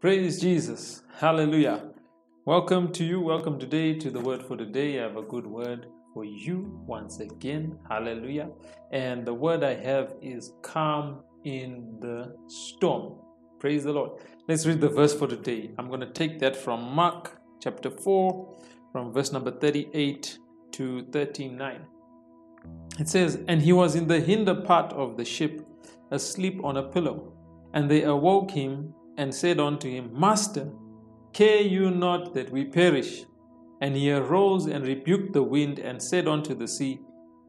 Praise Jesus. Hallelujah. Welcome to you. Welcome today to the word for today. I have a good word for you once again. Hallelujah. And the word I have is calm in the storm. Praise the Lord. Let's read the verse for today. I'm going to take that from Mark chapter 4, from verse number 38 to 39. It says, And he was in the hinder part of the ship, asleep on a pillow. And they awoke him and said unto him, Master, care you not that we perish? And he arose and rebuked the wind and said unto the sea,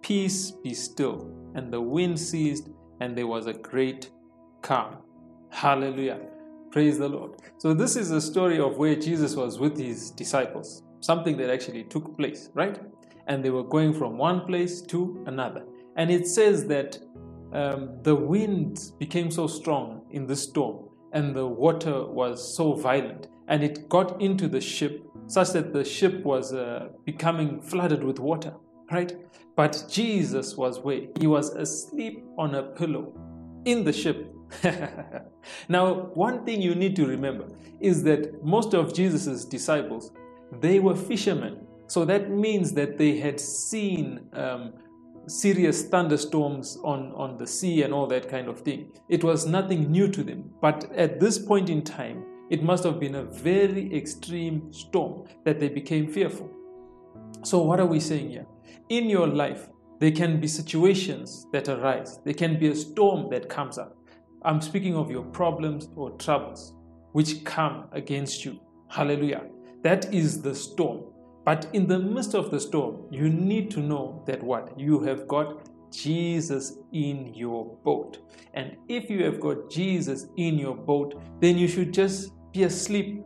Peace be still. And the wind ceased, and there was a great calm. Hallelujah. Praise the Lord. So, this is a story of where Jesus was with his disciples, something that actually took place, right? And they were going from one place to another. And it says that um, the wind became so strong in the storm and the water was so violent and it got into the ship such that the ship was uh, becoming flooded with water right? But jesus was where he was asleep on a pillow in the ship. Now one thing you need to remember is that most of jesus's disciples they were fishermen. So that means that they had seen um, serious thunderstorms on, on the sea and all that kind of thing. It was nothing new to them. But at this point in time, it must have been a very extreme storm that they became fearful. So, what are we saying here? In your life, there can be situations that arise, there can be a storm that comes up. I'm speaking of your problems or troubles which come against you. Hallelujah. That is the storm. But in the midst of the storm, you need to know that what? You have got Jesus in your boat. And if you have got Jesus in your boat, then you should just be asleep.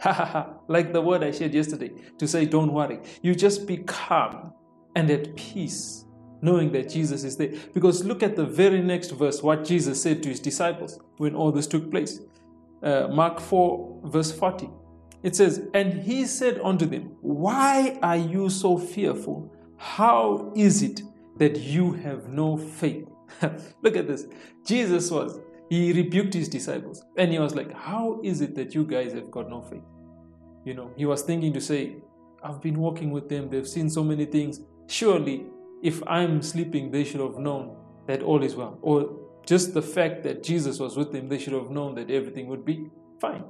Ha ha. Like the word I shared yesterday to say, don't worry. You just be calm and at peace, knowing that Jesus is there. Because look at the very next verse, what Jesus said to his disciples when all this took place. Uh, Mark 4, verse 40. It says, And he said unto them, Why are you so fearful? How is it that you have no faith? Look at this. Jesus was, he rebuked his disciples. And he was like, How is it that you guys have got no faith? You know, he was thinking to say, I've been walking with them, they've seen so many things. Surely, if I'm sleeping, they should have known that all is well. Or just the fact that Jesus was with them, they should have known that everything would be fine.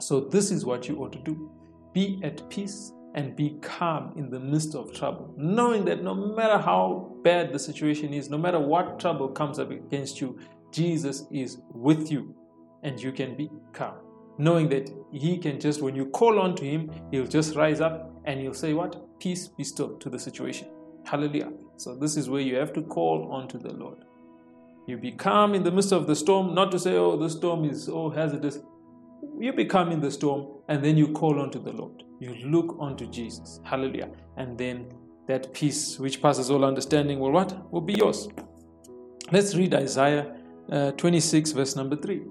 So, this is what you ought to do be at peace and be calm in the midst of trouble, knowing that no matter how bad the situation is, no matter what trouble comes up against you, Jesus is with you and you can be calm. Knowing that He can just, when you call on to Him, He'll just rise up and He'll say, What? Peace be still to the situation. Hallelujah. So, this is where you have to call on to the Lord. You be calm in the midst of the storm, not to say, Oh, the storm is so hazardous you become in the storm and then you call unto the Lord. You look unto Jesus. Hallelujah. And then that peace which passes all understanding will what? Will be yours. Let's read Isaiah uh, 26, verse number 3.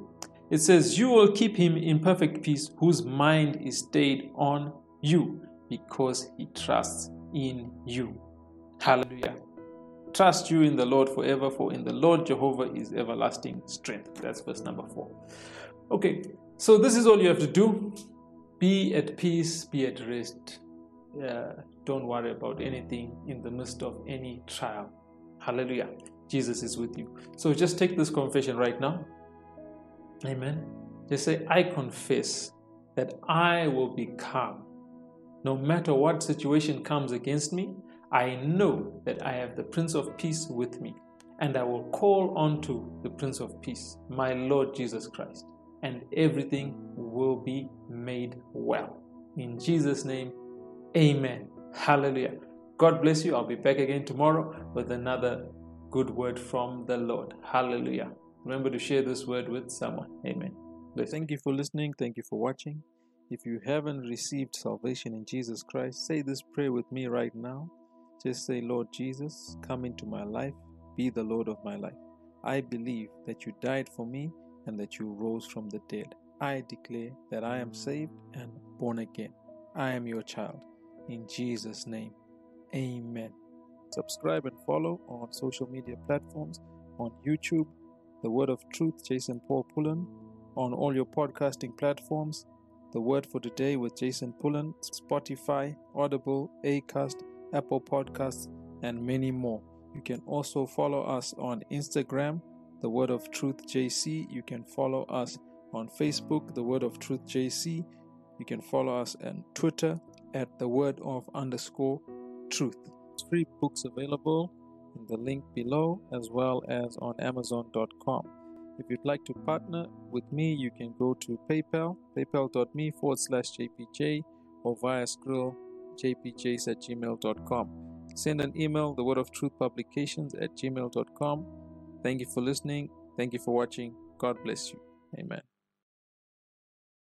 It says, You will keep him in perfect peace whose mind is stayed on you because he trusts in you. Hallelujah. Trust you in the Lord forever, for in the Lord Jehovah is everlasting strength. That's verse number 4. Okay, so, this is all you have to do be at peace, be at rest. Uh, don't worry about anything in the midst of any trial. Hallelujah. Jesus is with you. So, just take this confession right now. Amen. Just say, I confess that I will be calm. No matter what situation comes against me, I know that I have the Prince of Peace with me, and I will call on to the Prince of Peace, my Lord Jesus Christ and everything will be made well. In Jesus' name, amen. Hallelujah. God bless you. I'll be back again tomorrow with another good word from the Lord. Hallelujah. Remember to share this word with someone. Amen. Bless. Thank you for listening. Thank you for watching. If you haven't received salvation in Jesus Christ, say this prayer with me right now. Just say, Lord Jesus, come into my life, be the Lord of my life. I believe that you died for me and that you rose from the dead. I declare that I am saved and born again. I am your child. In Jesus' name, amen. Subscribe and follow on social media platforms on YouTube, The Word of Truth, Jason Paul Pullen, on all your podcasting platforms. The Word for Today with Jason Pullen, Spotify, Audible, Acast, Apple Podcasts, and many more. You can also follow us on Instagram, The Word of Truth JC. You can follow us on Facebook, The Word of Truth JC. You can follow us on Twitter at The Word of underscore Truth. Free books available in the link below as well as on Amazon.com. If you'd like to partner with me, you can go to PayPal, paypal.me forward slash JPJ, or via Skrill, jpjs at gmail.com. Send an email, the word of truth publications at gmail.com. Thank you for listening. Thank you for watching. God bless you. Amen.